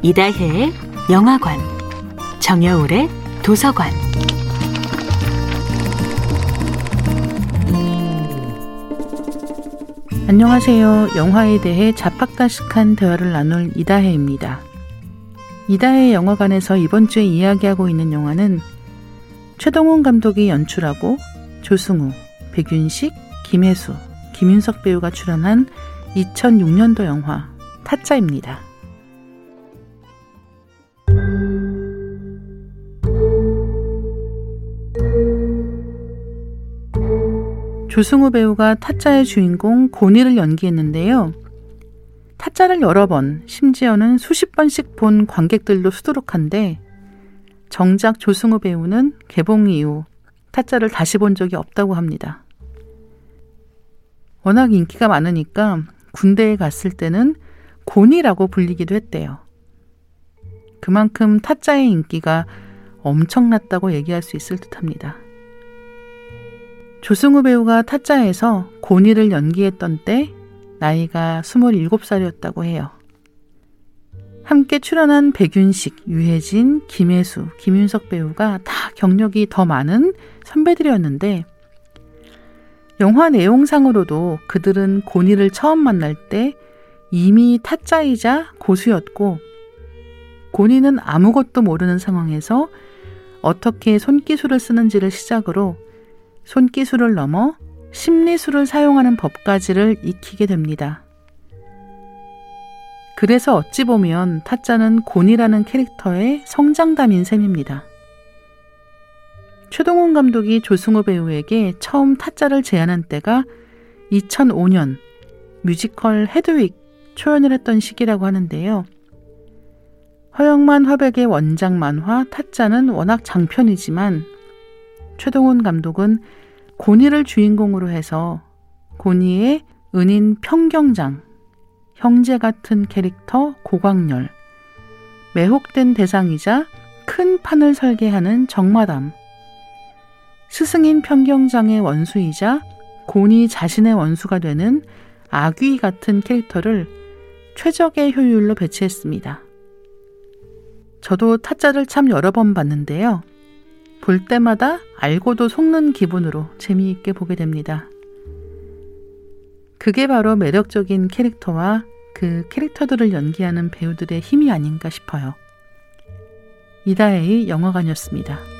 이다혜의 영화관, 정여울의 도서관. 안녕하세요. 영화에 대해 자팍다식한 대화를 나눌 이다혜입니다. 이다혜 영화관에서 이번 주에 이야기하고 있는 영화는 최동훈 감독이 연출하고 조승우, 백윤식, 김혜수, 김윤석 배우가 출연한 2006년도 영화 타짜입니다. 조승우 배우가 타짜의 주인공 고니를 연기했는데요. 타짜를 여러 번, 심지어는 수십 번씩 본 관객들도 수두룩한데 정작 조승우 배우는 개봉 이후 타짜를 다시 본 적이 없다고 합니다. 워낙 인기가 많으니까 군대에 갔을 때는 고니라고 불리기도 했대요. 그만큼 타짜의 인기가 엄청났다고 얘기할 수 있을 듯 합니다. 조승우 배우가 타짜에서 고니를 연기했던 때 나이가 27살이었다고 해요. 함께 출연한 백윤식, 유해진, 김혜수, 김윤석 배우가 다 경력이 더 많은 선배들이었는데 영화 내용상으로도 그들은 고니를 처음 만날 때 이미 타짜이자 고수였고 고니는 아무것도 모르는 상황에서 어떻게 손기술을 쓰는지를 시작으로 손기술을 넘어 심리술을 사용하는 법까지를 익히게 됩니다. 그래서 어찌 보면 타짜는 곤이라는 캐릭터의 성장담인 셈입니다. 최동훈 감독이 조승우 배우에게 처음 타짜를 제안한 때가 2005년 뮤지컬 헤드윅 초연을 했던 시기라고 하는데요. 허영만 화백의 원작 만화 타짜는 워낙 장편이지만 최동훈 감독은 고니를 주인공으로 해서 고니의 은인 평경장, 형제 같은 캐릭터 고광렬, 매혹된 대상이자 큰 판을 설계하는 정마담, 스승인 평경장의 원수이자 고니 자신의 원수가 되는 아귀 같은 캐릭터를 최적의 효율로 배치했습니다. 저도 타짜를 참 여러 번 봤는데요. 볼 때마다 알고도 속는 기분으로 재미있게 보게 됩니다. 그게 바로 매력적인 캐릭터와 그 캐릭터들을 연기하는 배우들의 힘이 아닌가 싶어요. 이다혜의 영화관이었습니다.